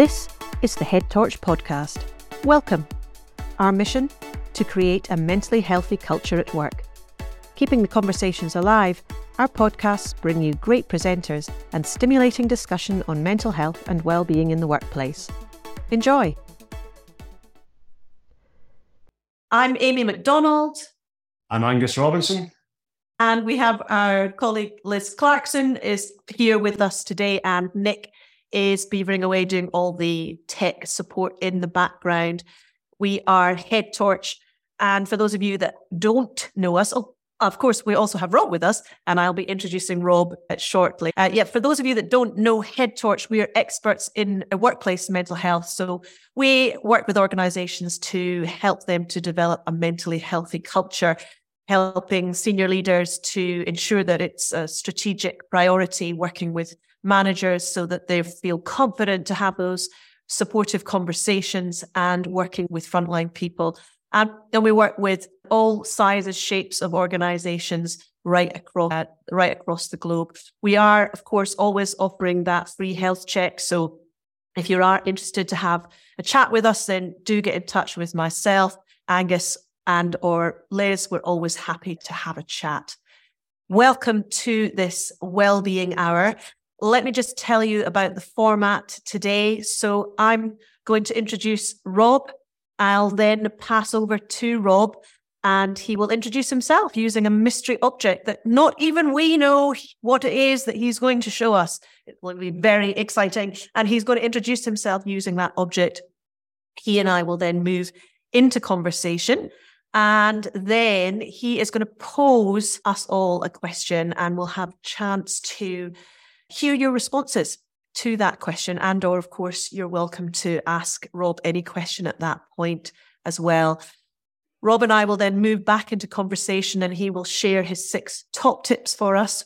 This is the Head Torch podcast. Welcome. Our mission to create a mentally healthy culture at work. Keeping the conversations alive, our podcasts bring you great presenters and stimulating discussion on mental health and well-being in the workplace. Enjoy. I'm Amy McDonald. I'm Angus Robinson. And we have our colleague Liz Clarkson is here with us today, and Nick is beavering away doing all the tech support in the background. We are Head Torch. And for those of you that don't know us, oh, of course, we also have Rob with us, and I'll be introducing Rob shortly. Uh, yeah, for those of you that don't know Head Torch, we are experts in workplace mental health. So we work with organizations to help them to develop a mentally healthy culture, helping senior leaders to ensure that it's a strategic priority, working with managers so that they feel confident to have those supportive conversations and working with frontline people. And then we work with all sizes, shapes of organizations right across uh, right across the globe. We are, of course, always offering that free health check. So if you are interested to have a chat with us, then do get in touch with myself, Angus, and or Liz. We're always happy to have a chat. Welcome to this well-being hour. Let me just tell you about the format today. So I'm going to introduce Rob. I'll then pass over to Rob and he will introduce himself using a mystery object that not even we know what it is that he's going to show us. It will be very exciting. And he's going to introduce himself using that object. He and I will then move into conversation. And then he is going to pose us all a question and we'll have chance to hear your responses to that question. And, or of course, you're welcome to ask Rob any question at that point as well. Rob and I will then move back into conversation and he will share his six top tips for us.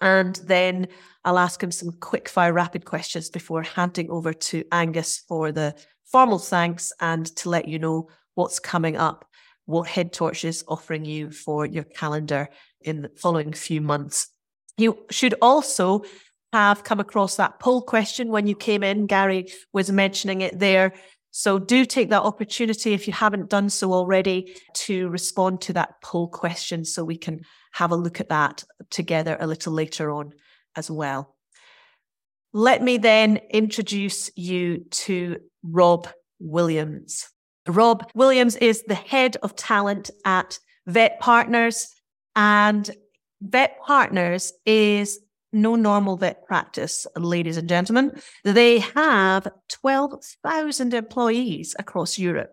And then I'll ask him some quick fire rapid questions before handing over to Angus for the formal thanks and to let you know what's coming up, what Head Torch is offering you for your calendar in the following few months. You should also have come across that poll question when you came in. Gary was mentioning it there. So do take that opportunity if you haven't done so already to respond to that poll question so we can have a look at that together a little later on as well. Let me then introduce you to Rob Williams. Rob Williams is the head of talent at Vet Partners and vet partners is no normal vet practice, ladies and gentlemen. They have 12,000 employees across Europe.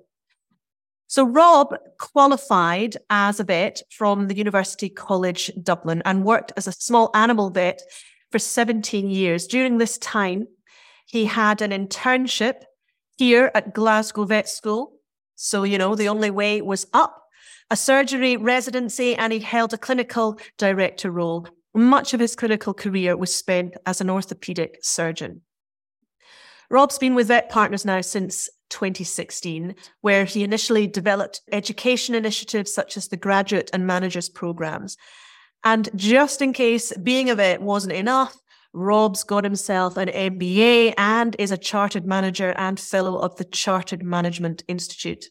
So Rob qualified as a vet from the University College Dublin and worked as a small animal vet for 17 years. During this time, he had an internship here at Glasgow Vet School. So, you know, the only way was up a surgery residency, and he held a clinical director role. Much of his clinical career was spent as an orthopedic surgeon. Rob's been with Vet Partners now since 2016, where he initially developed education initiatives such as the graduate and managers programs. And just in case being a vet wasn't enough, Rob's got himself an MBA and is a chartered manager and fellow of the Chartered Management Institute.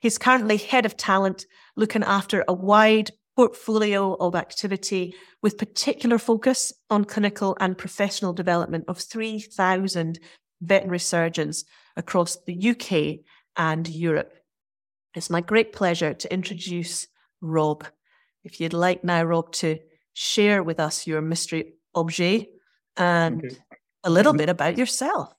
He's currently head of talent, looking after a wide portfolio of activity with particular focus on clinical and professional development of 3,000 veterinary surgeons across the UK and Europe. It's my great pleasure to introduce Rob. If you'd like now, Rob, to share with us your mystery object and okay. a little bit about yourself.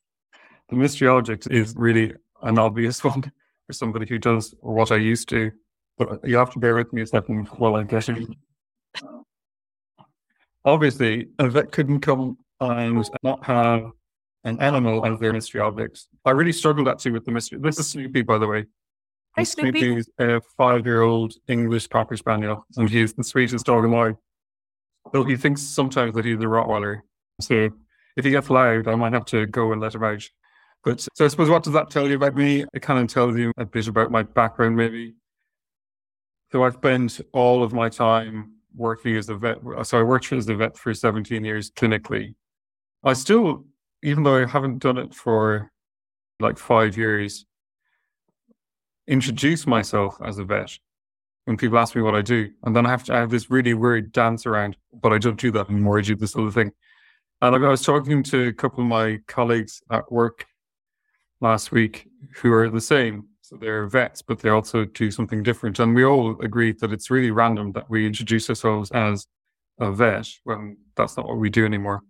The mystery object is really an obvious one for somebody who does what I used to. But you have to bear with me a second while I get it. Obviously, a vet couldn't come and not have an animal as their mystery object. I really struggled actually with the mystery. This is Snoopy, by the way. Hi, Snoopy. Snoopy's a five-year-old English Cocker Spaniel, and he's the sweetest dog in alive. Though he thinks sometimes that he's a Rottweiler. So if he gets loud, I might have to go and let him out. But so I suppose what does that tell you about me? It kind of tells you a bit about my background, maybe. So I've spent all of my time working as a vet. So I worked as a vet for 17 years clinically. I still even though I haven't done it for like five years, introduce myself as a vet when people ask me what I do. And then I have to I have this really weird dance around, but I don't do that anymore. I do this other thing. And I was talking to a couple of my colleagues at work last week who are the same. So they're vets, but they also do something different. And we all agreed that it's really random that we introduce ourselves as a vet when that's not what we do anymore.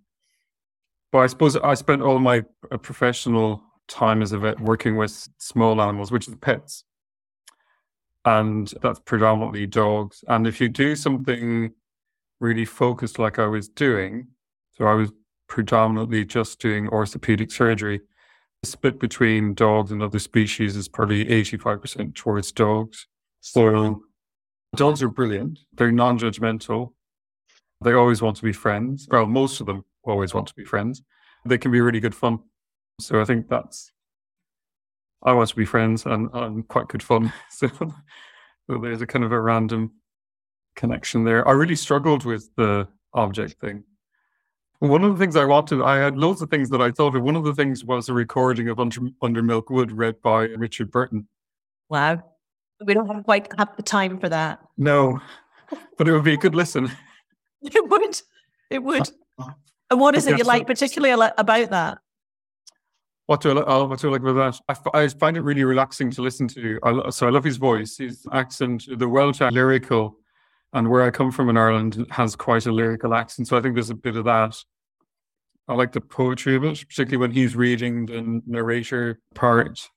But I suppose I spent all my uh, professional time as a vet working with small animals, which is pets. And that's predominantly dogs. And if you do something really focused like I was doing, so I was predominantly just doing orthopedic surgery, split between dogs and other species is probably 85% towards dogs. So dogs are brilliant. They're non judgmental. They always want to be friends. Well, most of them always want to be friends. They can be really good fun. So I think that's, I want to be friends and, and quite good fun. So, so there's a kind of a random connection there. I really struggled with the object thing. One of the things I wanted, I had loads of things that I thought of. One of the things was a recording of Under, Under Milk Wood read by Richard Burton. Wow. We don't have quite have the time for that. No, but it would be a good listen. It would. It would. And what is it you like particularly about that? What do I, oh, what do I like about that? I, find it really relaxing to listen to. I, so I love his voice, his accent, the Welsh lyrical, and where I come from in Ireland has quite a lyrical accent. So I think there's a bit of that. I like the poetry of it, particularly when he's reading the narrator part.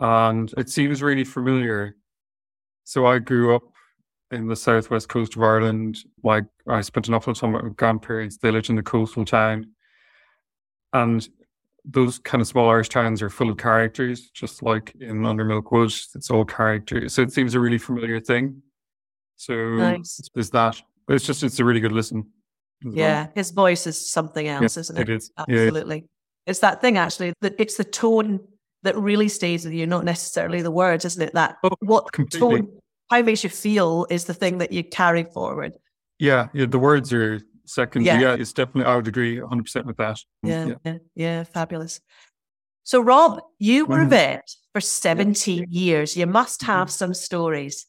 And it seems really familiar. So I grew up in the southwest coast of Ireland. Like I spent an awful lot of time with my grandparents. They lived in the coastal town. And those kind of small Irish towns are full of characters, just like in Under Milk Wood. It's all characters. So it seems a really familiar thing. So nice. there's that. But it's just, it's a really good listen. Yeah. Well. His voice is something else, yeah, isn't it? It is. Absolutely. Yeah. It's that thing actually that it's the tone that really stays with you, not necessarily the words, isn't it? That oh, what completely. tone, how it makes you feel is the thing that you carry forward. Yeah. Yeah. The words are second. Yeah. yeah it's definitely, I would agree 100% with that. Yeah. Yeah. yeah, yeah fabulous. So, Rob, you were mm. a vet for 17 years. You must have mm-hmm. some stories.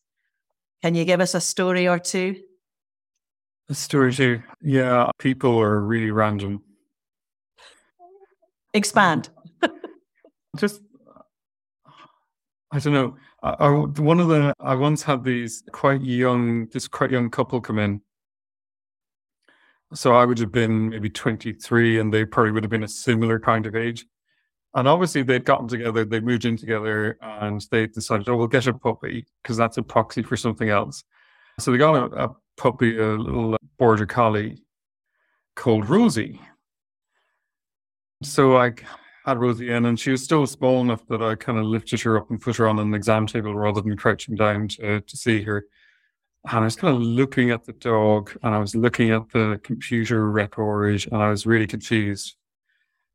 Can you give us a story or two? A story too. Yeah, people are really random. Expand. Just, I don't know. I, I, one of the I once had these quite young, this quite young couple come in. So I would have been maybe 23 and they probably would have been a similar kind of age. And obviously, they'd gotten together, they moved in together, and they decided, oh, we'll get a puppy because that's a proxy for something else. So they got a, a puppy, a little uh, border collie called Rosie. So I had Rosie in, and she was still small enough that I kind of lifted her up and put her on an exam table rather than crouching down to, to see her. And I was kind of looking at the dog, and I was looking at the computer record, and I was really confused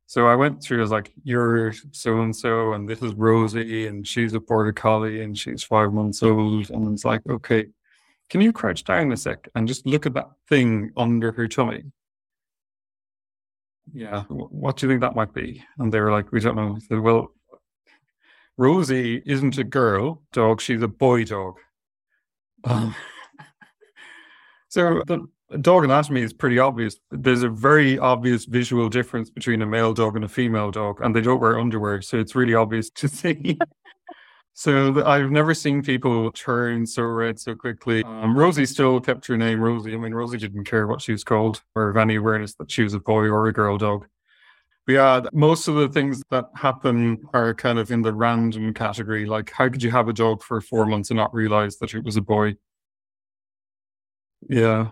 so I went through, I was like, you're so and so, and this is Rosie, and she's a border collie, and she's five months old. And it's like, okay, can you crouch down a sec and just look at that thing under her tummy? Yeah, what do you think that might be? And they were like, we don't know. I said, well, Rosie isn't a girl dog, she's a boy dog. Um, so the dog anatomy is pretty obvious. There's a very obvious visual difference between a male dog and a female dog, and they don't wear underwear, so it's really obvious to see. So I've never seen people turn so red so quickly. Um, Rosie still kept her name Rosie. I mean, Rosie didn't care what she was called or have any awareness that she was a boy or a girl dog. But yeah, most of the things that happen are kind of in the random category. Like, how could you have a dog for four months and not realize that it was a boy? Yeah.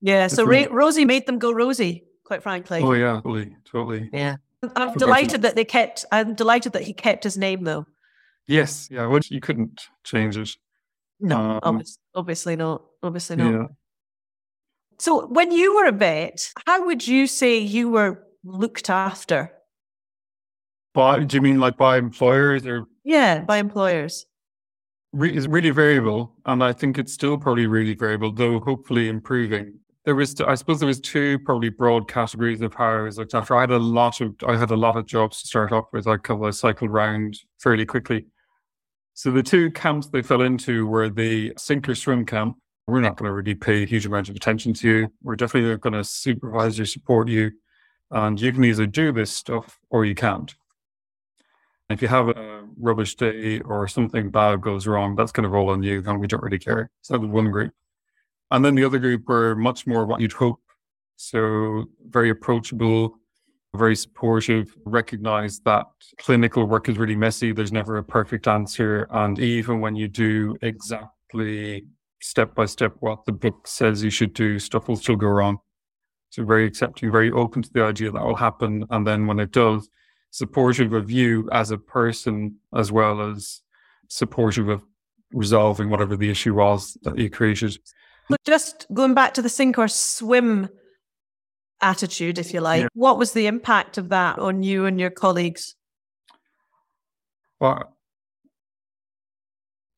Yeah. So Ra- Rosie made them go rosy, quite frankly. Oh yeah, totally, totally. Yeah. I'm delighted that they kept. I'm delighted that he kept his name though. Yes. Yeah. Which you couldn't change it. No, um, obviously, obviously not. Obviously not. Yeah. So when you were a vet, how would you say you were looked after? By do you mean like by employers or? Yeah, by employers. Re- is really variable, and I think it's still probably really variable, though hopefully improving there was, I suppose, there was two probably broad categories of how I was looked after. I had a lot of, I had a lot of jobs to start off with. I of cycled round fairly quickly. So the two camps they fell into were the sink or swim camp. We're not going to really pay a huge amount of attention to you. We're definitely going to supervise you, support you, and you can either do this stuff or you can't. If you have a rubbish day or something bad goes wrong, that's going to roll on you, and we don't really care. So that was one group. And then the other group were much more what you'd hope. So very approachable, very supportive, recognize that clinical work is really messy. There's never a perfect answer. And even when you do exactly step by step what the book says you should do, stuff will still go wrong. So very accepting, very open to the idea that will happen. And then when it does, supportive of you as a person, as well as supportive of resolving whatever the issue was that you created. Just going back to the sink or swim attitude, if you like, yeah. what was the impact of that on you and your colleagues? Well,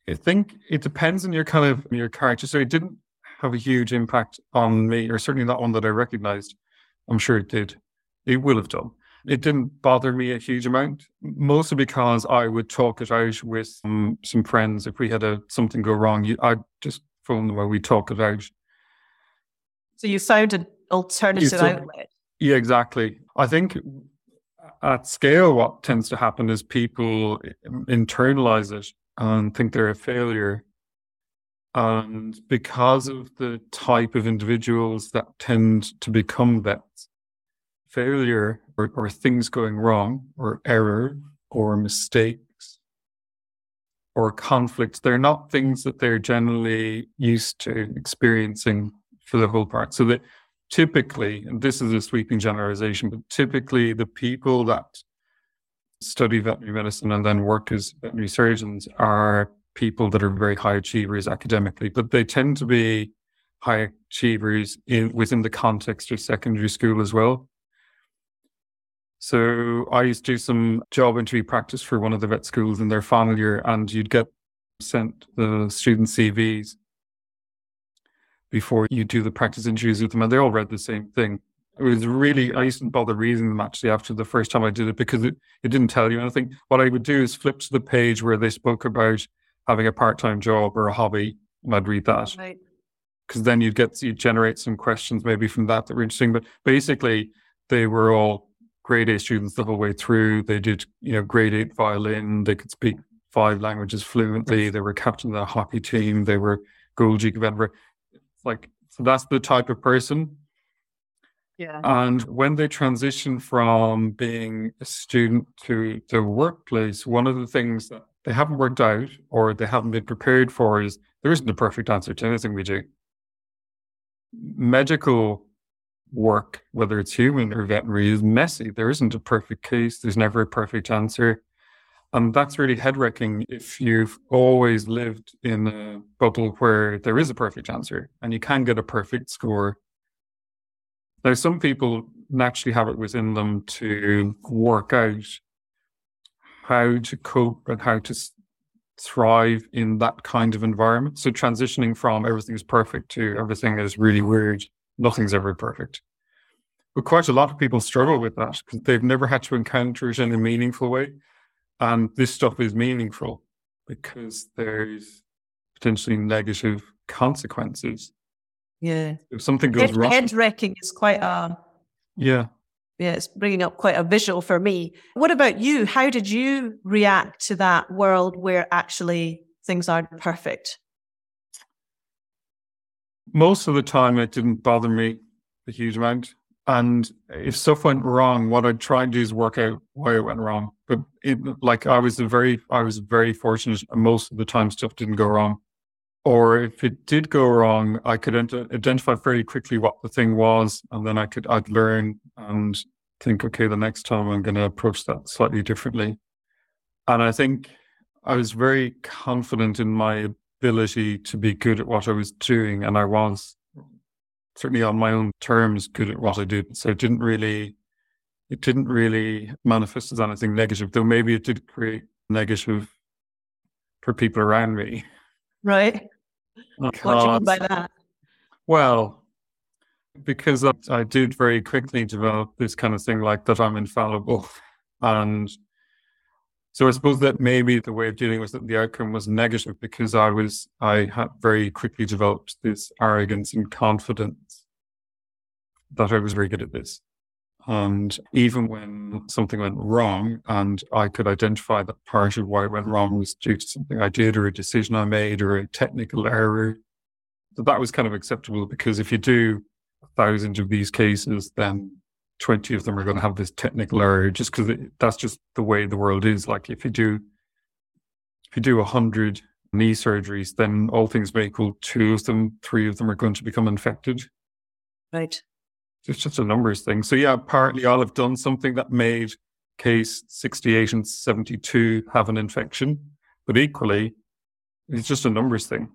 I think it depends on your kind of your character. So it didn't have a huge impact on me, or certainly not one that I recognized. I'm sure it did. It will have done. It didn't bother me a huge amount, mostly because I would talk it out with um, some friends. If we had a something go wrong, I'd just phone them where we talk it out. So you found alternative outlet. Yeah, exactly. I think at scale, what tends to happen is people internalize it and think they're a failure. And because of the type of individuals that tend to become vets, failure or, or things going wrong or error or mistakes or conflicts, they're not things that they're generally used to experiencing for the whole part. So that typically, and this is a sweeping generalization, but typically the people that study veterinary medicine and then work as veterinary surgeons are people that are very high achievers academically, but they tend to be high achievers in, within the context of secondary school as well. So I used to do some job interview practice for one of the vet schools in their final year, and you'd get sent the student CVs before you do the practice interviews with them, and they all read the same thing. It was really, I used to bother reading them actually after the first time I did it because it, it didn't tell you anything. What I would do is flip to the page where they spoke about having a part time job or a hobby, and I'd read that. Right. Because then you'd get, you'd generate some questions maybe from that that were interesting. But basically, they were all grade A students the whole way through. They did, you know, grade eight violin. They could speak five languages fluently. They were captain of the hockey team. They were Gold Duke of Edinburgh. Like, so that's the type of person yeah. And when they transition from being a student to the workplace, one of the things that they haven't worked out or they haven't been prepared for is there isn't a perfect answer to anything we do. Medical work, whether it's human or veterinary, is messy. There isn't a perfect case, there's never a perfect answer. And that's really head wrecking if you've always lived in a bubble where there is a perfect answer and you can get a perfect score now, some people naturally have it within them to work out how to cope and how to thrive in that kind of environment. So, transitioning from everything is perfect to everything is really weird, nothing's ever perfect. But quite a lot of people struggle with that because they've never had to encounter it in a meaningful way. And this stuff is meaningful because there's potentially negative consequences yeah. If something goes head, wrong. Head wrecking is quite a. Yeah. Yeah, it's bringing up quite a visual for me. What about you? How did you react to that world where actually things aren't perfect? Most of the time, it didn't bother me a huge amount. And if stuff went wrong, what I'd try and do is work out why it went wrong. But it, like I was very, I was very fortunate. Most of the time, stuff didn't go wrong or if it did go wrong, I could identify very quickly what the thing was, and then I could I'd learn and think, okay, the next time I'm going to approach that slightly differently. And I think I was very confident in my ability to be good at what I was doing, and I was certainly on my own terms good at what I did. So it didn't really it didn't really manifest as anything negative, though maybe it did create negative for people around me. Right. Uh, what do you mean by that? Well, Because I, I did very quickly develop this kind of thing like that I'm infallible. And so I suppose that maybe the way of dealing with it, the outcome was negative because I was, I had very quickly developed this arrogance and confidence that I was very good at this. And even when something went wrong and I could identify that part of why it went wrong was due to something I did or a decision I made or a technical error, that that was kind of acceptable because if you do a thousand of these cases, then 20 of them are going to have this technical error just because that's just the way the world is. Like if you do, if you do a hundred knee surgeries, then all things being equal, two of them, three of them are going to become infected. Right. It's just a numbers thing. So yeah, partly I'll have done something that made case 68 and 72 have an infection, but equally, it's just a numbers thing.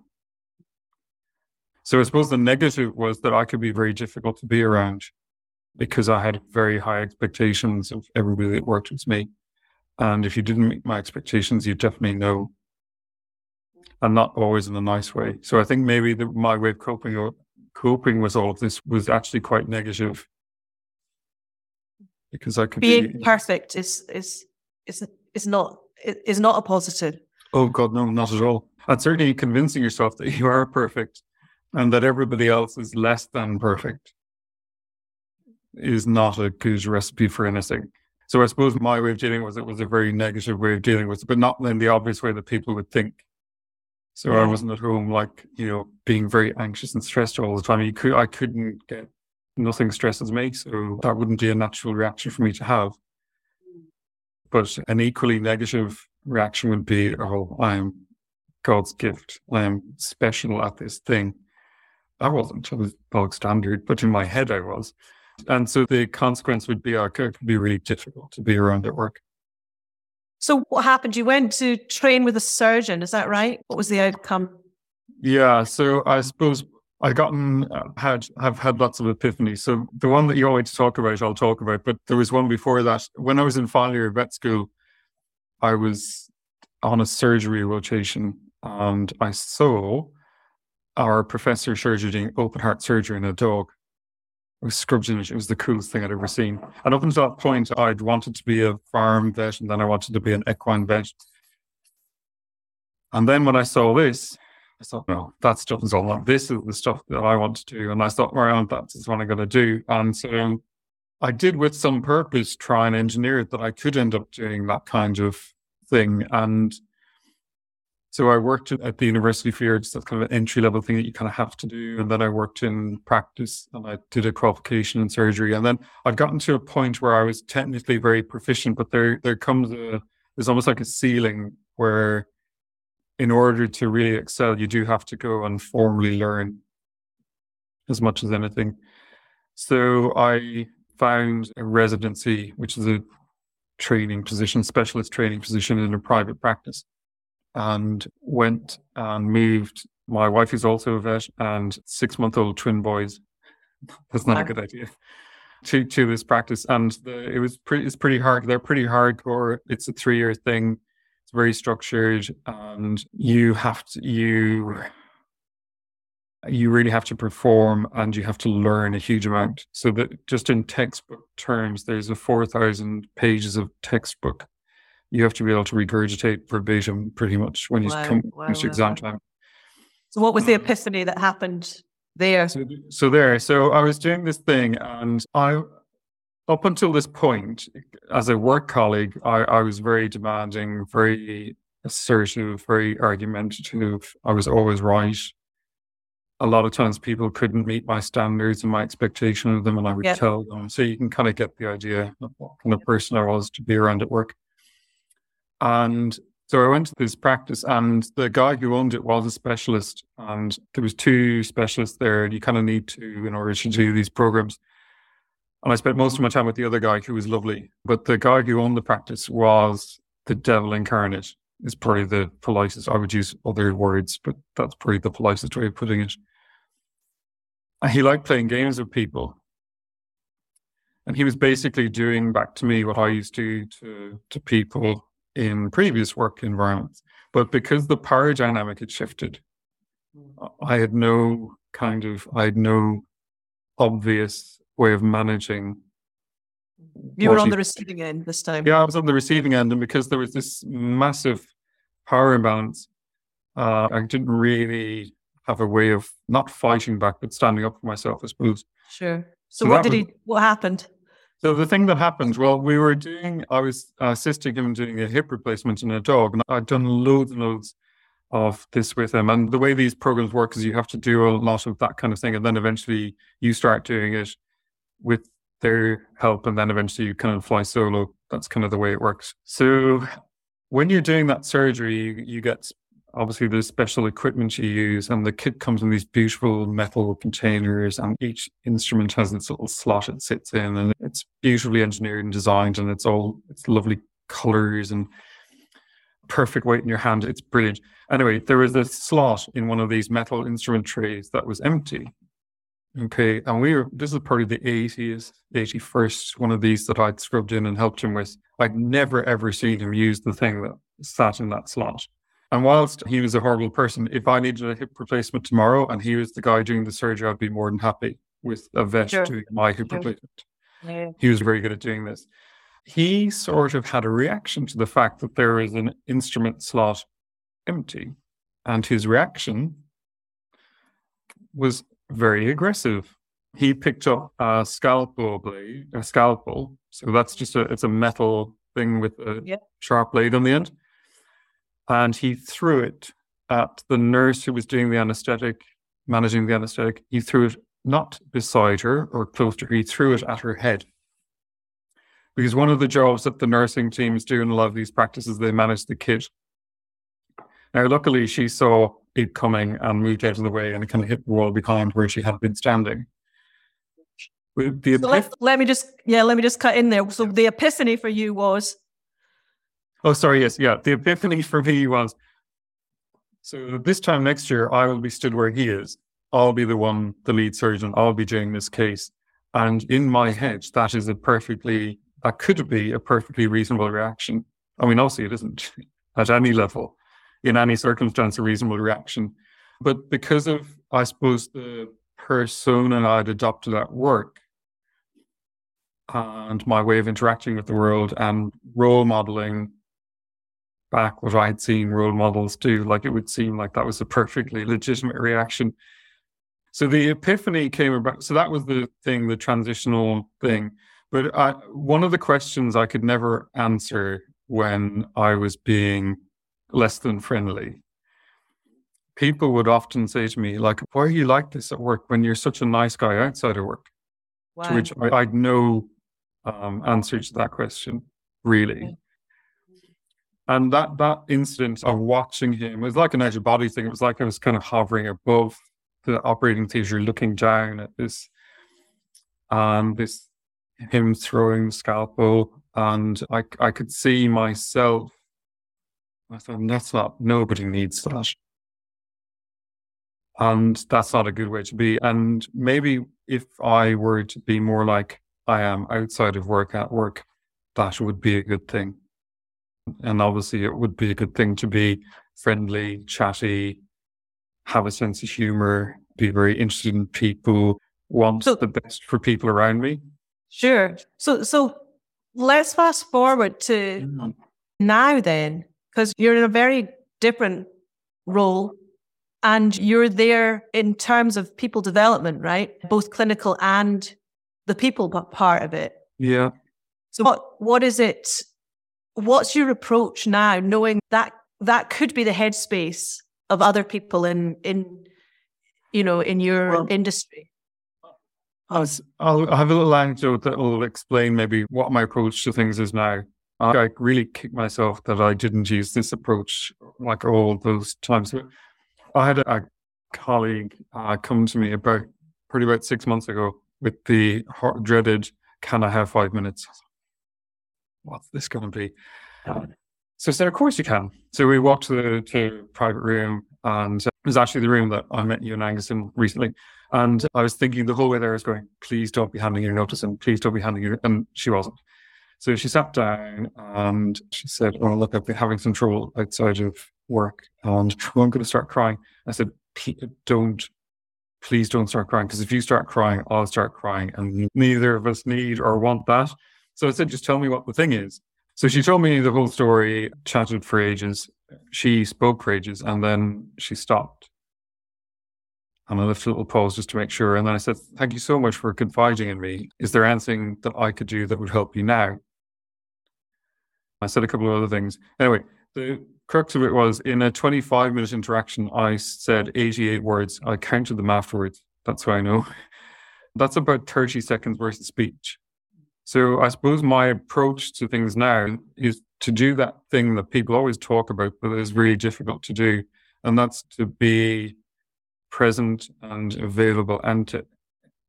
So I suppose the negative was that I could be very difficult to be around because I had very high expectations of everybody that worked with me. And if you didn't meet my expectations, you definitely know. And not always in a nice way. So I think maybe the, my way of coping coping with all of this was actually quite negative because I could being be, perfect is is is is not is not a positive. Oh God, no, not at all. And certainly convincing yourself that you are perfect and that everybody else is less than perfect is not a good recipe for anything. So I suppose my way of dealing with it was a very negative way of dealing with it, but not in the obvious way that people would think. So yeah. I wasn't at home like, you know, being very anxious and stressed all the time. You could I couldn't get nothing stresses me. So that wouldn't be a natural reaction for me to have. But an equally negative reaction would be, oh, I'm God's gift. I am special at this thing. I wasn't. I was bog standard, but in my head I was. And so the consequence would be, it could be really difficult to be around at work. So what happened? You went to train with a surgeon, is that right? What was the outcome? Yeah, so I suppose I gotten uh, had have had lots of epiphanies. So the one that you always talk about, I'll talk about. But there was one before that. When I was in final year vet school, I was on a surgery rotation, and I saw our professor surgery doing open heart surgery in a dog. Scrubbing it. It was the coolest thing I'd ever seen. And up until that point, I'd wanted to be a farm vet and then I wanted to be an equine vet. And then when I saw this, I thought, no, that stuff is all not. This is the stuff that I want to do. And I thought, well, that's what I'm going to do. And so I did with some purpose try and engineer it that I could end up doing that kind of thing. And so I worked at the university for years. That's kind of an entry level thing that you kind of have to do. And then I worked in practice and I did a qualification in surgery. And then I'd gotten to a point where I was technically very proficient, but there there comes a there's almost like a ceiling where in order to really excel, you do have to go and formally learn as much as anything. So I found a residency, which is a training position, specialist training position in a private practice and went and moved. My wife is also a vet and six month old twin boys. That's not a good idea. To to this practice, and the, it was pretty. It's pretty hard. They're pretty hardcore. It's a three year thing. It's very structured, and you have to you you really have to perform and you have to learn a huge amount. So that just in textbook terms, there's a four thousand pages of textbook you have to be able to regurgitate verbatim pretty much when you come wow, to wow, exam time. So, what was the um, epiphany that happened there? So, so, there, so I was doing this thing, and I, up until this point, as a work colleague, I, I was very demanding, very assertive, very argumentative. I was always right. A lot of times, people couldn't meet my standards and my expectation of them, and I would yep. tell them. So you can kind of get the idea of what kind of person I was to be around at work. And so I went to this practice, and the guy who owned it was a specialist, and there was two specialists there, and you kind of need to in order to do these programs. And I spent most of my time with the other guy who was lovely, but the guy who owned the practice was the devil incarnate. Is probably the politest. I would use other words, but that's probably the politest way of putting it. And he liked playing games with people. And he was basically doing back to me what I used to to to people in previous work environments. But because the power dynamic had shifted, I had no kind of, I had no obvious way of managing. You were on he- the receiving end this time. Yeah, I was on the receiving end, and because there was this massive power imbalance, uh, I didn't really have a way of not fighting back, but standing up for myself, I suppose. Sure. So, So what did was- he? What happened? So the thing that happened, well, we were doing, I was uh, assisting him doing a hip replacement in a dog, and I'd done loads and loads of this with him. And the way these programs work is you have to do a lot of that kind of thing, and then eventually you start doing it with their help, and then eventually you kind of fly solo. That's kind of the way it works. So when you're doing that surgery, you, you get obviously the special equipment you use, and the kit comes in these beautiful metal containers, and each instrument has its little slot it sits in, and it's beautifully engineered and designed, and it's all it's lovely colors and perfect weight in your hand. It's brilliant. Anyway, there was a slot in one of these metal instrument trays that was empty. Okay, and we were this is probably the 80th, 81st one of these that I'd scrubbed in and helped him with. I'd never ever seen him use the thing that sat in that slot. And whilst he was a horrible person, if I needed a hip replacement tomorrow and he was the guy doing the surgery, I'd be more than happy with a vet Sure. doing my hip Sure. replacement. Yeah. He was very good at doing this. He sort of had a reaction to the fact that there is an instrument slot empty. And his reaction was very aggressive. He picked up a scalpel blade, a scalpel. So that's just a it's a metal thing with a Yeah. sharp blade on the end. And he threw it at the nurse who was doing the anesthetic, managing the anesthetic. He threw it not beside her or close to her, he threw it at her head. Because one of the jobs that the nursing teams do in a lot of these practices, they manage the kit. Now, luckily, she saw it coming and moved out of the way and it kind of hit the wall behind where she had been standing. So let, let me just yeah, let me just cut in there. So the epiphany for you was oh, sorry, yes, yeah. The epiphany for me was so this time next year, I will be stood where he is. I'll be the one, the lead surgeon. I'll be doing this case. And in my head, that is a perfectly, that could be a perfectly reasonable reaction. I mean, obviously it isn't at any level, in any circumstance, a reasonable reaction. But because of, I suppose, the persona I'd adopted at work and my way of interacting with the world and role modeling back what I'd seen role models do, like it would seem like that was a perfectly legitimate reaction. So the epiphany came about. So that was the thing, the transitional thing. But I, one of the questions I could never answer when I was being less than friendly, people would often say to me, like, why are you like this at work when you're such a nice guy outside of work? wow. To which I, I'd no um, answer to that question, really. And that that incident of watching him was like an out of body thing. It was like I was kind of hovering above the operating theater, looking down at this, and this him throwing the scalpel, and I I could see myself. I thought that's not. Nobody needs that. And that's not a good way to be. And maybe if I were to be more like I am outside of work at work, that would be a good thing. And obviously, it would be a good thing to be friendly, chatty, have a sense of humor, be very interested in people, want So- the best for people around me. Sure. So so let's fast forward to mm. now then, because you're in a very different role and you're there in terms of people development, right? Both clinical and the people part of it. Yeah. So what what is it? What's your approach now, knowing that that could be the headspace of other people in in you know in your Well- industry? I'll, I'll have a little anecdote that will explain maybe what my approach to things is now. I, I really kick myself that I didn't use this approach like all those times. I had a, a colleague uh, come to me about pretty about six months ago with the dreaded, "Can I have five minutes?" What's this going to be? So I said, "Of course you can." So we walked to the to private room, and it was actually the room that I met you and Angus in recently. And I was thinking the whole way there, I was going, please don't be handing your notice and please don't be handing your, and she wasn't. So she sat down and she said, oh, look, I've been having some trouble outside of work and I'm going to start crying. I said, "P- don't please don't start crying because if you start crying, I'll start crying, and neither of us need or want that. So I said, just tell me what the thing is. So she told me the whole story, chatted for ages. She spoke for ages, and then she stopped. And I left a little pause just to make sure. And then I said, Thank you so much for confiding in me. Is there anything that I could do that would help you now? I said a couple of other things. Anyway, the crux of it was in a 25 minute interaction, I said 88 words. I counted them afterwards. That's how I know. That's about 30 seconds worth of speech. So I suppose my approach to things now is to do that thing that people always talk about, but is really difficult to do. And that's to be present and available and to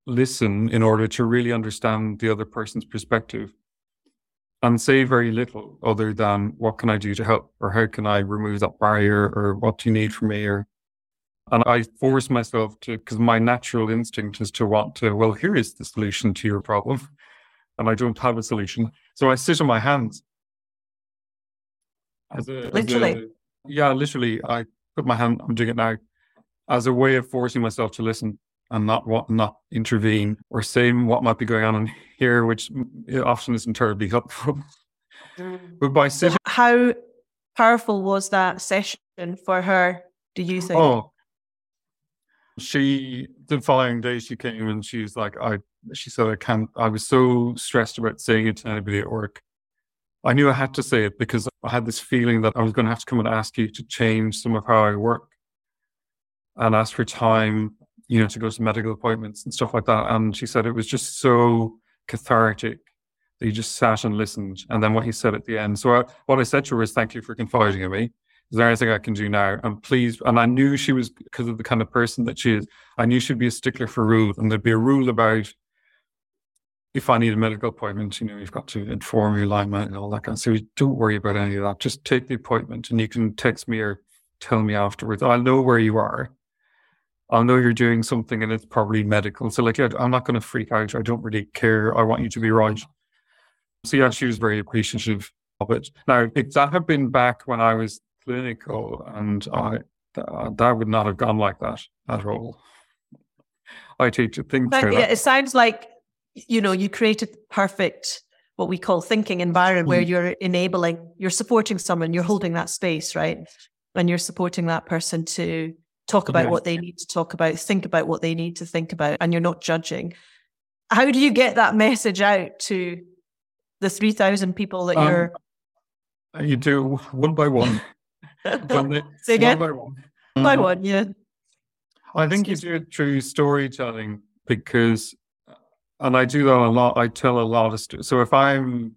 listen in order to really understand the other person's perspective and say very little other than what can I do to help? or how can I remove that barrier? or what do you need from me? or and I force myself to because my natural instinct is to want to well here is the solution to your problem and I don't have a solution so I sit on my hands as a, literally as a, yeah literally I put my hand I'm doing it now as a way of forcing myself to listen and not what not intervene or say what might be going on in here, which often isn't terribly helpful. Mm. but by sitting, how powerful was that session for her? Do you think? Oh, she the following day she came and she was like, I she said I can't. I was so stressed about saying it to anybody at work. I knew I had to say it because I had this feeling that I was going to have to come and ask you to change some of how I work and ask for time you know, to go to medical appointments and stuff like that. And she said it was just so cathartic that you just sat and listened. And then what he said at the end. So I, what I said to her is, thank you for confiding in me. Is there anything I can do now? And please, and I knew she was because of the kind of person that she is. I knew she'd be a stickler for rules, and there'd be a rule about if I need a medical appointment, you know, you've got to inform your line man and all that kind of stuff. So don't worry about any of that. Just take the appointment, and you can text me or tell me afterwards. I'll know where you are, I'll know you're doing something and it's probably medical. So like, yeah, I'm not going to freak out. I don't really care. I want you to be right. So yeah, she was very appreciative of it. Now, if that had been back when I was clinical and I, uh, that would not have gone like that at all. I teach think but, yeah, It sounds like, you know, you created perfect, what we call thinking environment mm. where you're enabling, you're supporting someone, you're holding that space, right? And you're supporting that person to talk about what they need to talk about, think about what they need to think about, and you're not judging. How do you get that message out to the 3,000 people that um, you're? You do one by one. they, Say again? One by one. By mm-hmm. one, yeah. I think you do it through storytelling because, and I do that a lot. I tell a lot of stories. So if I'm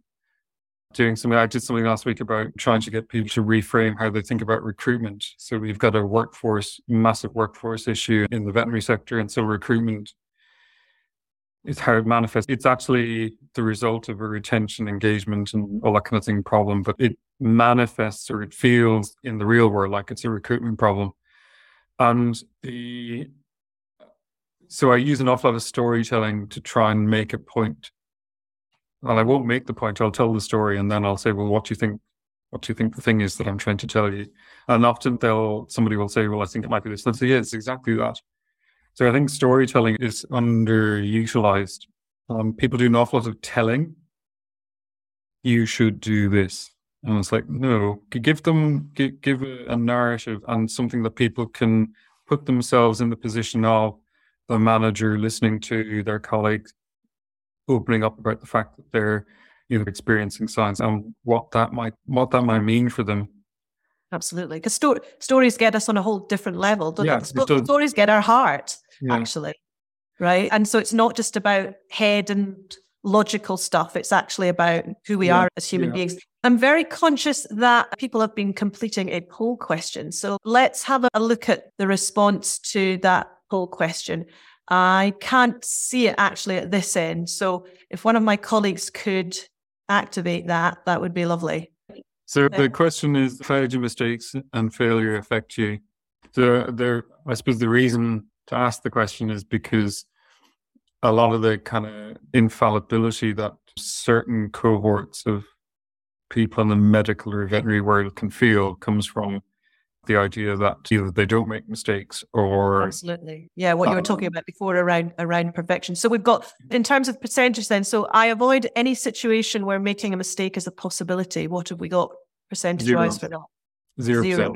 doing something. I did something last week about trying to get people to reframe how they think about recruitment. So we've got a workforce, massive workforce issue in the veterinary sector. And so recruitment is how it manifests. It's actually the result of a retention, engagement, and all that kind of thing problem, but it manifests or it feels in the real world like it's a recruitment problem. And the so I use an awful lot of storytelling to try and make a point and I won't make the point. I'll tell the story, and then I'll say, "Well, what do you think? What do you think the thing is that I'm trying to tell you?" And often they'll somebody will say, "Well, I think it might be this." Let's say, "Yeah, it's exactly that." So I think storytelling is underutilized. Um, people do an awful lot of telling. You should do this, and it's like, no, give them give, give a narrative and something that people can put themselves in the position of the manager listening to their colleagues opening up about the fact that they're you know experiencing signs and what that might what that might mean for them absolutely because sto- stories get us on a whole different level yeah, Sp- stories get our heart yeah. actually right and so it's not just about head and logical stuff it's actually about who we yeah. are as human yeah. beings i'm very conscious that people have been completing a poll question so let's have a look at the response to that poll question I can't see it actually at this end. So if one of my colleagues could activate that, that would be lovely. So the question is how do mistakes and failure affect you? So there I suppose the reason to ask the question is because a lot of the kind of infallibility that certain cohorts of people in the medical or veterinary world can feel comes from the idea that either they don't make mistakes or absolutely. Yeah what you were talking um, about before around around perfection. So we've got in terms of percentage then so i avoid any situation where making a mistake is a possibility. What have we got percentage wise for that? Zero, zero.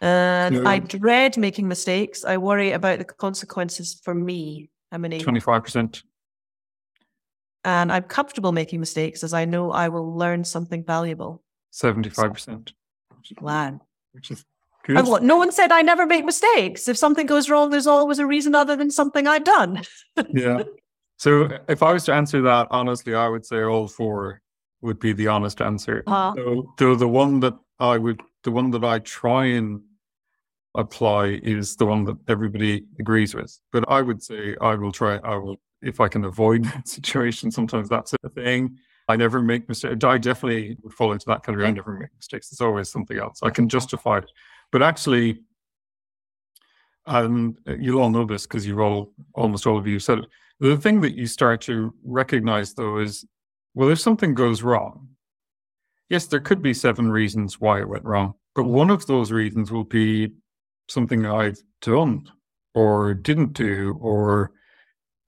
and i dread making mistakes. I worry about the consequences for me. How many 25% and i'm comfortable making mistakes as i know i will learn something valuable. 75% wow. Which is No one said I never make mistakes. If something goes wrong, there's always a reason other than something I've done. yeah. So if I was to answer that honestly, I would say all four would be the honest answer. Uh-huh. So, so the one that I would, the one that I try and apply is the one that everybody agrees with. But I would say I will try. I will if I can avoid that situation. Sometimes that's a thing. I never make mistakes. I definitely would fall into that category. I never make mistakes. It's always something else. I can justify it. But actually, and you'll all know this because you've all, almost all of you said it. The thing that you start to recognize though is, well, if something goes wrong, yes, there could be seven reasons why it went wrong, but one of those reasons will be something I've done or didn't do or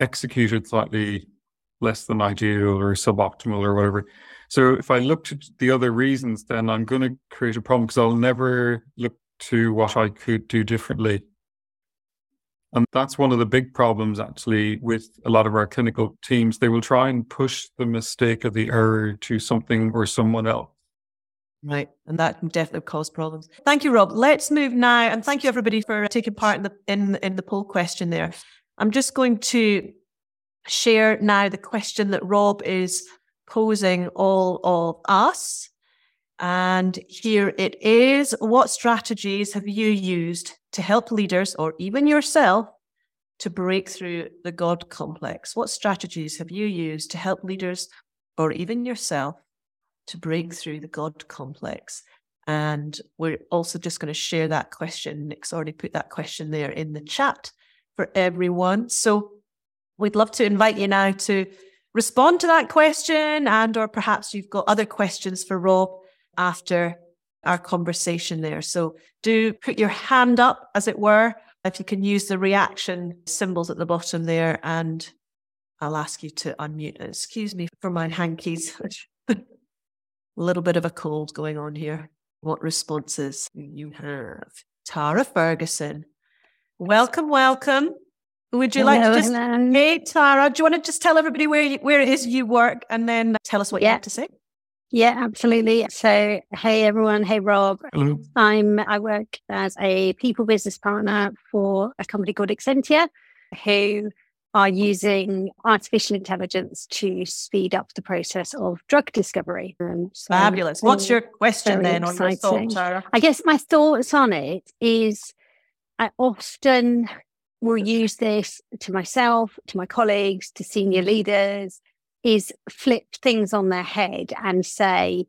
executed slightly less than ideal or suboptimal or whatever. So if I looked at the other reasons, then I'm going to create a problem because I'll never look to what I could do differently. And that's one of the big problems actually with a lot of our clinical teams. They will try and push the mistake or the error to something or someone else. Right. And that definitely cause problems. Thank you, Rob. Let's move now. And thank you everybody for taking part in the in, in the poll question there. I'm just going to share now the question that Rob is posing all of us. And here it is. What strategies have you used to help leaders or even yourself to break through the God complex? What strategies have you used to help leaders or even yourself to break through the God complex? And we're also just going to share that question. Nick's already put that question there in the chat for everyone. So we'd love to invite you now to respond to that question and or perhaps you've got other questions for Rob after our conversation there. So do put your hand up, as it were, if you can use the reaction symbols at the bottom there, and I'll ask you to unmute. Excuse me for my hankies. a little bit of a cold going on here. What responses you have? Tara Ferguson. Welcome, welcome. Would you hello, like to just, hello. hey, Tara, do you want to just tell everybody where you, where it is you work and then tell us what yeah. you have to say? Yeah, absolutely. So, hey everyone, hey Rob. Hello. I'm I work as a people business partner for a company called Exscientia, who are using artificial intelligence to speed up the process of drug discovery. Um, so Fabulous. What's your question then on your thoughts, Tara? I guess my thoughts on it is I often will use this to myself, to my colleagues, to senior leaders, is flip things on their head and say,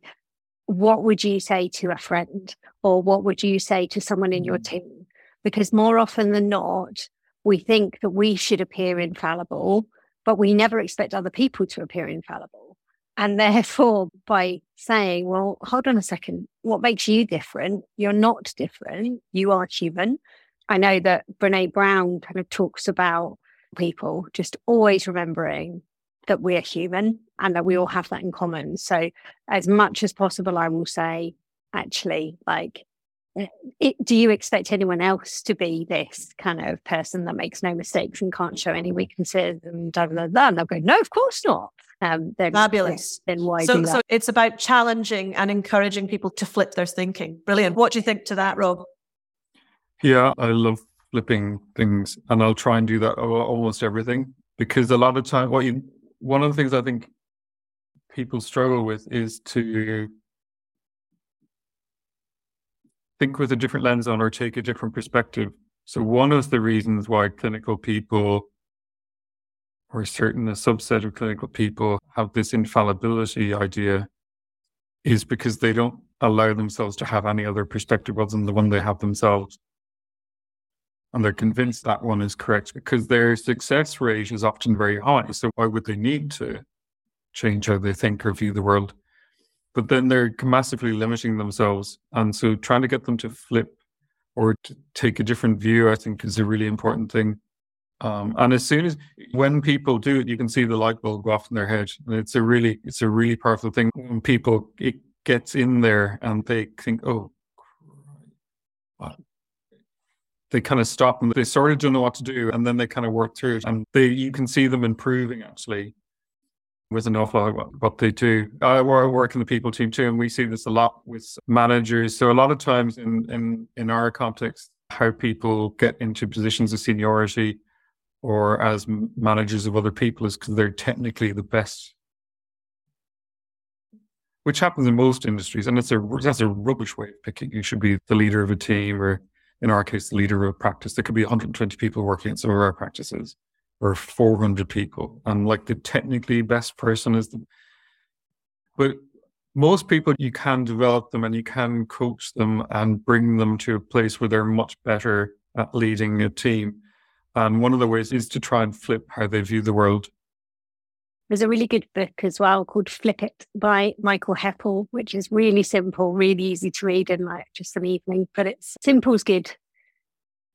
what would you say to a friend? Or what would you say to someone in your mm. team? Because more often than not, we think that we should appear infallible, but we never expect other people to appear infallible. And therefore, by saying, well, hold on a second, what makes you different? You're not different. You are human. I know that Brene Brown kind of talks about people just always remembering that we're human and that we all have that in common. So, as much as possible, I will say, actually, like, eh, it, do you expect anyone else to be this kind of person that makes no mistakes and can't show any weaknesses and da da da? And they'll go, no, of course not. Um, then, Fabulous. Then why so, so it's about challenging and encouraging people to flip their thinking. Brilliant. What do you think to that, Rob? Yeah, I love flipping things, and I'll try and do that almost everything because a lot of time, what you one of the things I think people struggle with is to think with a different lens on or take a different perspective. So one of the reasons why clinical people or certain a subset of clinical people have this infallibility idea is because they don't allow themselves to have any other perspective other than the one they have themselves and they're convinced that one is correct because their success rate is often very high. So why would they need to change how they think or view the world? But then they're massively limiting themselves. And so trying to get them to flip or to take a different view, I think is a really important thing. Um, and as soon as when people do it, you can see the light bulb go off in their head. And it's a really, it's a really powerful thing when people it gets in there and they think, oh, they kind of stop and they sort of don't know what to do, and then they kind of work through it, and they you can see them improving actually with an awful lot of what they do. I work in the people team too, and we see this a lot with managers. So a lot of times in in in our context, how people get into positions of seniority or as managers of other people is because they're technically the best, which happens in most industries, and it's a that's a rubbish way of picking. You should be the leader of a team, or in our case, the leader of a practice. There could be 120 people working at some of our practices or 400 people. And like the technically best person is the, but most people you can develop them and you can coach them and bring them to a place where they're much better at leading a team. And one of the ways is to try and flip how they view the world. There's a really good book as well called Flip It by Michael Heppell, which is really simple, really easy to read in like just an evening, but it's simple's good.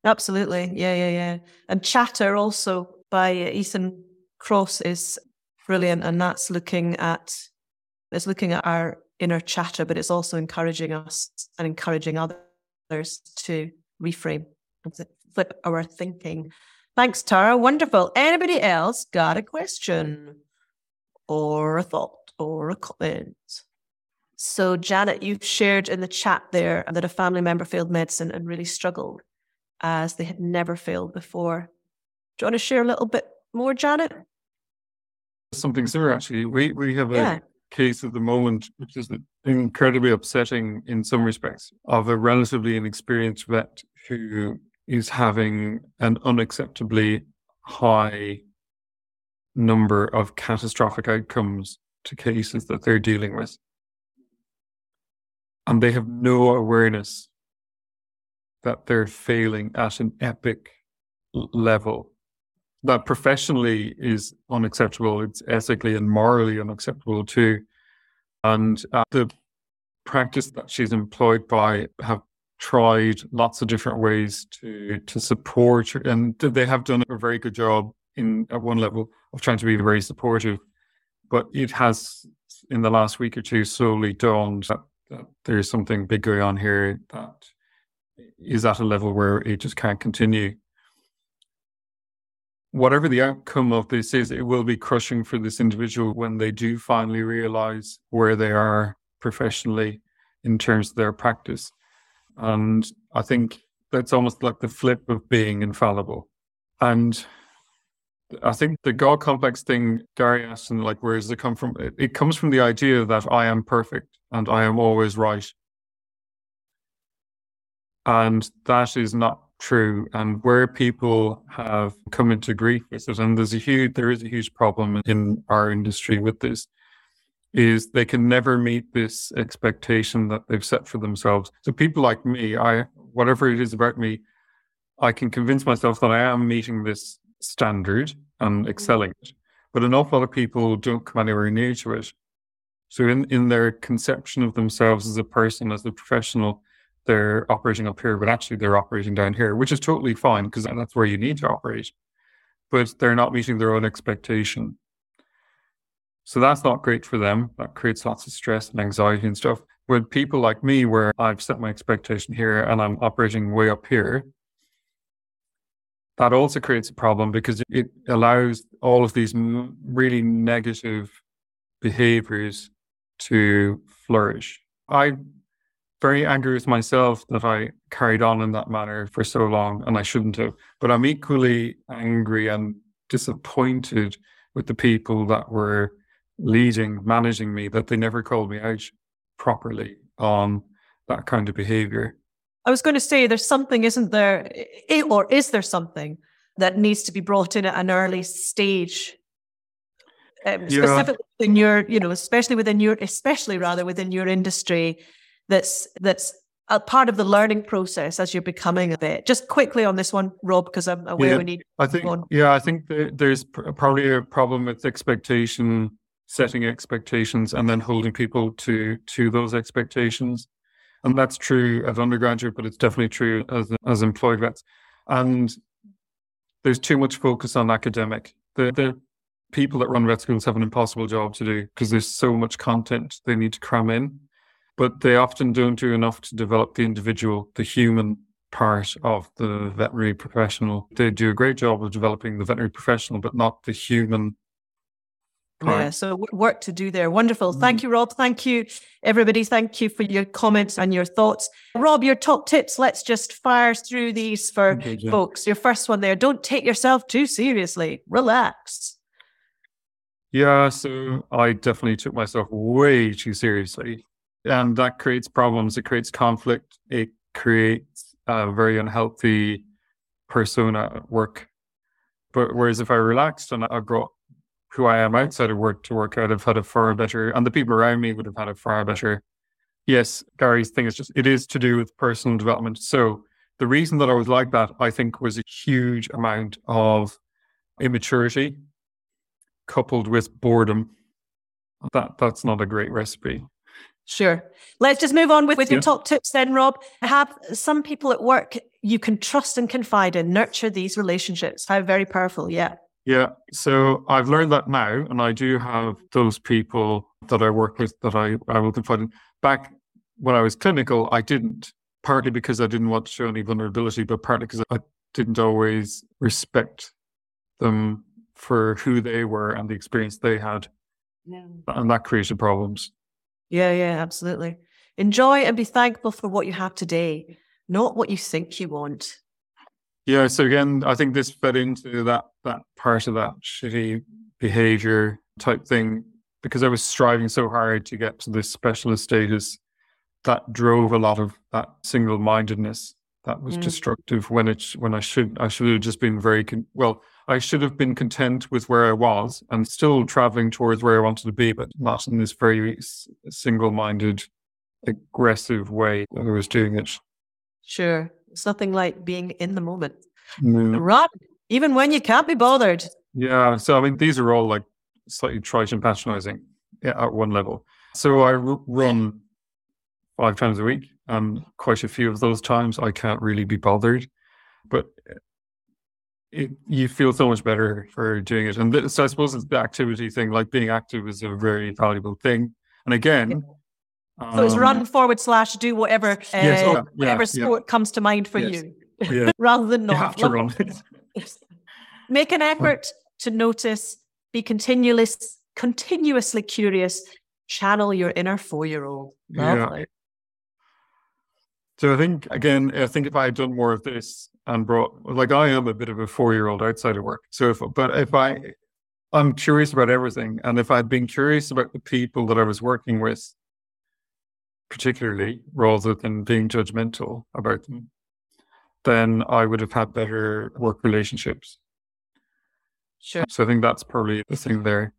Absolutely. Yeah, yeah, yeah. And Chatter also by Ethan Kross is brilliant, and that's looking at it's looking at our inner chatter, but it's also encouraging us and encouraging others to reframe flip our thinking. Thanks, Tara. Wonderful. Anybody else got a question or a thought or a comment? So, Janet, you've shared in the chat there that a family member failed medicine and really struggled as they had never failed before. Do you want to share a little bit more, Janet? Something similar, actually. We we have a yeah. case at the moment, which is incredibly upsetting in some respects, of a relatively inexperienced vet who is having an unacceptably high number of catastrophic outcomes to cases that they're dealing with. And they have no awareness that they're failing at an epic level that professionally is unacceptable. It's ethically and morally unacceptable too. And uh, the practice that she's employed by have tried lots of different ways to to support her, and they have done a very good job in at one level of trying to be very supportive. But it has in the last week or two slowly dawned that, that there's something big going on here that is at a level where it just can't continue whatever the outcome of this is, it will be crushing for this individual when they do finally realize where they are professionally in terms of their practice. And I think that's almost like the flip of being infallible. And I think the God complex thing, Gary asked, and like, where does it come from? It, it comes from the idea that I am perfect and I am always right. And that is not true and where people have come into grief with it and there's a huge there is a huge problem in our industry with this is they can never meet this expectation that they've set for themselves so people like me i whatever it is about me i can convince myself that i am meeting this standard and mm-hmm. excelling it but an awful lot of people don't come anywhere near to it so in in their conception of themselves as a person as a professional they're operating up here, but actually they're operating down here, which is totally fine because that's where you need to operate. But they're not meeting their own expectation. So that's not great for them. That creates lots of stress and anxiety and stuff. With people like me, where I've set my expectation here and I'm operating way up here, that also creates a problem because it allows all of these really negative behaviors to flourish. I'm very angry with myself that I carried on in that manner for so long and I shouldn't have. But I'm equally angry and disappointed with the people that were leading, managing me, that they never called me out properly on that kind of behavior. I was going to say there's something, isn't there? Or is there something that needs to be brought in at an early stage? Um, specifically yeah. in your, you know, especially within your, especially rather within your industry, that's that's a part of the learning process as you're becoming a bit. Just quickly on this one, Rob, because I'm aware yeah, we need. I think, yeah, I think there's probably a problem with expectation, setting expectations, and then holding people to to those expectations. And that's true as undergraduate, but it's definitely true as, as employed vets. And there's too much focus on academic. The, the people that run vet schools have an impossible job to do because there's so much content they need to cram in, but they often don't do enough to develop the individual, the human part of the veterinary professional. They do a great job of developing the veterinary professional, but not the human Part. Yeah, so work to do there. Wonderful. Thank mm. you, Rob. Thank you, everybody. Thank you for your comments and your thoughts. Rob, your top tips. Let's just fire through these for okay, folks. Your first one there. Don't take yourself too seriously. Relax. Yeah, so I definitely took myself way too seriously. And that creates problems. It creates conflict. It creates a very unhealthy persona at work. But whereas if I relaxed and I brought who I am outside of work to work, I'd have had a far better, and the people around me would have had a far better. Yes, Gary's thing is just, it is to do with personal development. So the reason that I was like that, I think, was a huge amount of immaturity coupled with boredom. That That's not a great recipe. Sure. Let's just move on with, with your yeah. top tips then, Rob. Have some people at work you can trust and confide in, nurture these relationships. How very powerful. Yeah. Yeah. So I've learned that now, and I do have those people that I work with that I, I will confide in. Back when I was clinical, I didn't, partly because I didn't want to show any vulnerability, but partly because I didn't always respect them for who they were and the experience they had. And that created problems. Yeah, yeah, absolutely. Enjoy and be thankful for what you have today, not what you think you want. Yeah. So again, I think this fed into that that part of that shitty behavior type thing because I was striving so hard to get to this specialist status that drove a lot of that single mindedness that was mm. destructive when it when I should I should have just been very con- well I should have been content with where I was and still traveling towards where I wanted to be, but not in this very single minded, aggressive way that I was doing it. Sure. It's nothing like being in the moment. Mm. Run, even when you can't be bothered. Yeah. So, I mean, these are all like slightly trite and patronizing at one level. So I r- run five times a week, and quite a few of those times I can't really be bothered. But it, you feel so much better for doing it. And th- so I suppose it's the activity thing, like being active is a very valuable thing. And again, so it's run um, forward slash do whatever, uh, yes, oh, yeah, whatever sport yeah. comes to mind for yes. you, yeah. rather than not. You have to run. Make an effort to notice, be continuous, continuously curious, channel your inner four year old. Yeah. So I think again, I think if I had done more of this and brought like I am a bit of a four year old outside of work. So if but if I I'm curious about everything. And if I'd been curious about the people that I was working with, particularly rather than being judgmental about them, then I would have had better work relationships. Sure. So I think that's probably the thing there.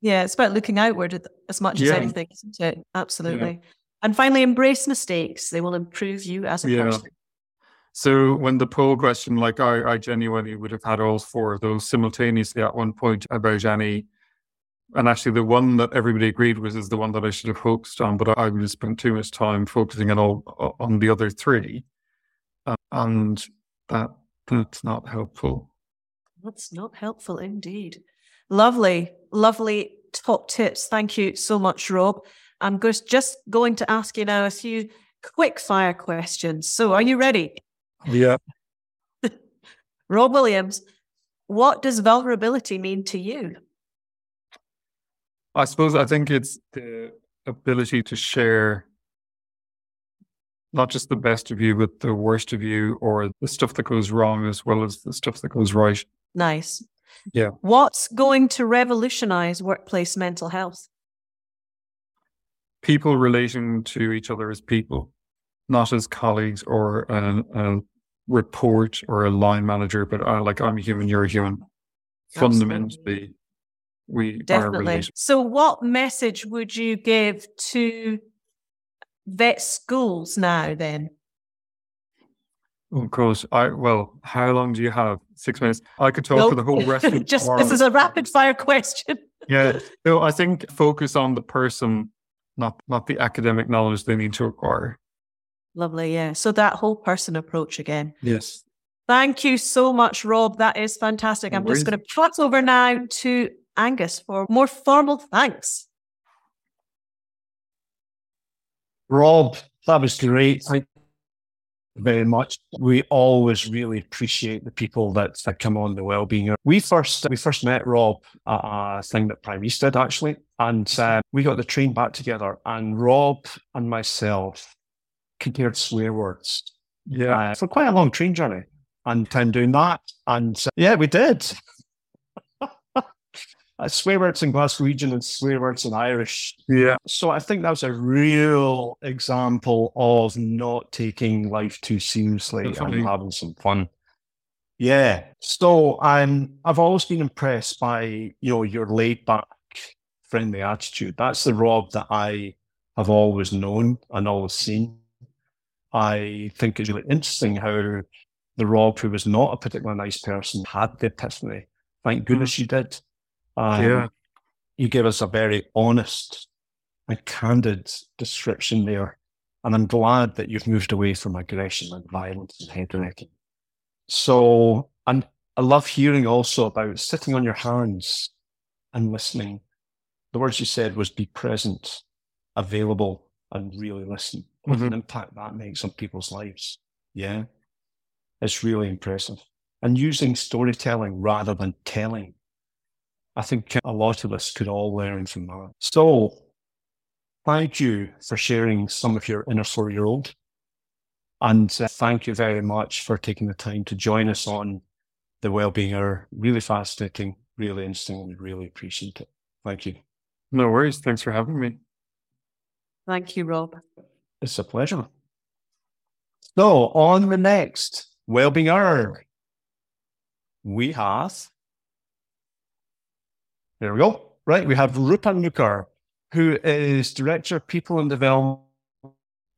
Yeah, it's about looking outward as much yeah. as anything, isn't it? Absolutely. Yeah. And finally, embrace mistakes. They will improve you as a yeah. person. So when the poll question, like I, I genuinely would have had all four of those simultaneously at one point about any. And actually, the one that everybody agreed with is the one that I should have focused on, but I would have spent too much time focusing on all on the other three, uh, and that that's not helpful. That's not helpful indeed. Lovely, lovely top tips. Thank you so much, Rob. I'm just just going to ask you now a few quick fire questions. So, are you ready? Yeah. Rob Williams, what does vulnerability mean to you? I suppose I think it's the ability to share not just the best of you, but the worst of you or the stuff that goes wrong as well as the stuff that goes right. Nice. Yeah. What's going to revolutionize workplace mental health? People relating to each other as people not as colleagues or a, a report or a line manager, but uh, like I'm a human, you're a human. Absolutely. Fundamentally, we definitely. So, what message would you give to vet schools now? Then, of course. I well, how long do you have? Six mm. minutes. I could talk nope. for the whole rest. of Just this is a rapid fire question. yeah. No, I think focus on the person, not not the academic knowledge they need to acquire Lovely. Yeah. So that whole person approach again. Yes. Thank you so much, Rob. That is fantastic. I'm just going to pass over now to Angus for more formal thanks. Rob, that was great. Thank you very much. We always really appreciate the people that, that come on the wellbeing. We first we first met Rob at a thing that Prime East did actually, and uh, we got the train back together. And Rob and myself compared swear words Yeah. uh, for quite a long train journey and time doing that. And uh, yeah, we did. Uh, swear words in Glaswegian and swear words in Irish. Yeah. So I think that was a real example of not taking life too seriously Definitely. and having some fun. Yeah. So I'm I've always been impressed by, you know, your laid back, friendly attitude. That's the Rob that I have always known and always seen. I think it's really interesting how the Rob who was not a particularly nice person had the epiphany. Thank goodness you did. Um, Yeah. you gave us a very honest and candid description there. And I'm glad that you've moved away from aggression and violence and head wrecking. So, and I love hearing also about sitting on your hands and listening. The words you said was be present, available, and really listen. What an impact that makes on people's lives. Yeah. It's really impressive. And using storytelling rather than telling. I think a lot of us could all learn from that. So, thank you for sharing some of your inner four year old. And uh, thank you very much for taking the time to join us on the Wellbeing Hour. Really fascinating, really interesting, and we really appreciate it. Thank you. No worries. Thanks for having me. Thank you, Rob. It's a pleasure. So, on the next Wellbeing Hour, we have. There we go. Right, we have Rupa Nukar, who is Director of People and Development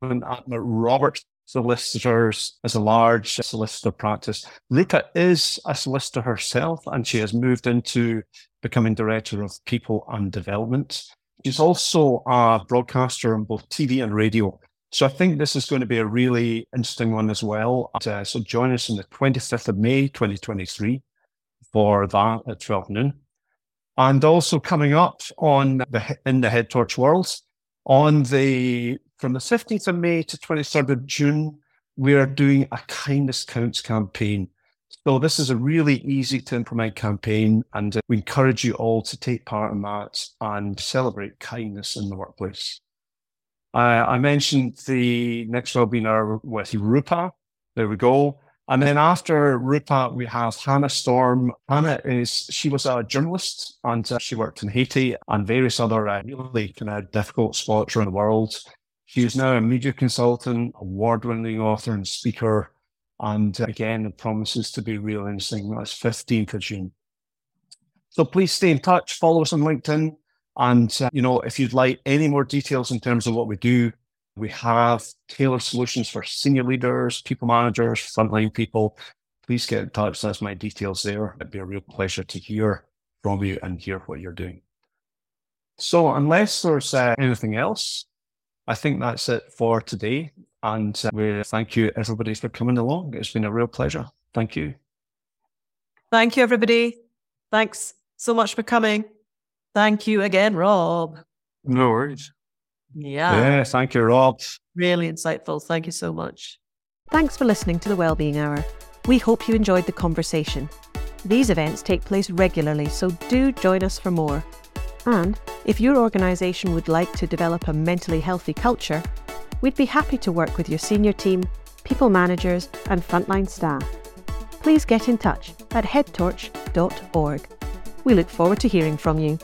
at Robert Solicitors as a large solicitor practice. Rupa is a solicitor herself, and she has moved into becoming Director of People and Development. She's also a broadcaster on both TV and radio. So I think this is going to be a really interesting one as well. Uh, so join us on the 25th of May, 2023 for that at 12 noon. And also coming up on the in the Head Torch World on the from the 15th of May to 23rd of June, we are doing a kindness counts campaign. So this is a really easy to implement campaign, and uh, we encourage you all to take part in that and celebrate kindness in the workplace. Uh, I mentioned the next webinar with Rupa. There we go. And then after Rupa, we have Hannah Storm. Hannah is, she was a journalist and uh, she worked in Haiti and various other uh, really kind of difficult spots around the world. She is now a media consultant, award winning author and speaker. And uh, again, it promises to be real interesting. That's 15th of June. So please stay in touch, follow us on LinkedIn. And, uh, you know, if you'd like any more details in terms of what we do, we have tailored solutions for senior leaders, people managers, frontline people. Please get in touch. That's my details there. It'd be a real pleasure to hear from you and hear what you're doing. So, unless there's uh, anything else, I think that's it for today. And uh, we thank you, everybody, for coming along. It's been a real pleasure. Thank you. Thank you, everybody. Thanks so much for coming. Thank you again, Rob. No worries. Yeah, yeah, thank you, Rob. really insightful. Thank you so much. Thanks for listening to the Wellbeing Hour. We hope you enjoyed the conversation. These events take place regularly, so do join us for more. And if your organisation would like to develop a mentally healthy culture, we'd be happy to work with your senior team, people managers, and frontline staff. Please get in touch at headtorch.org. We look forward to hearing from you.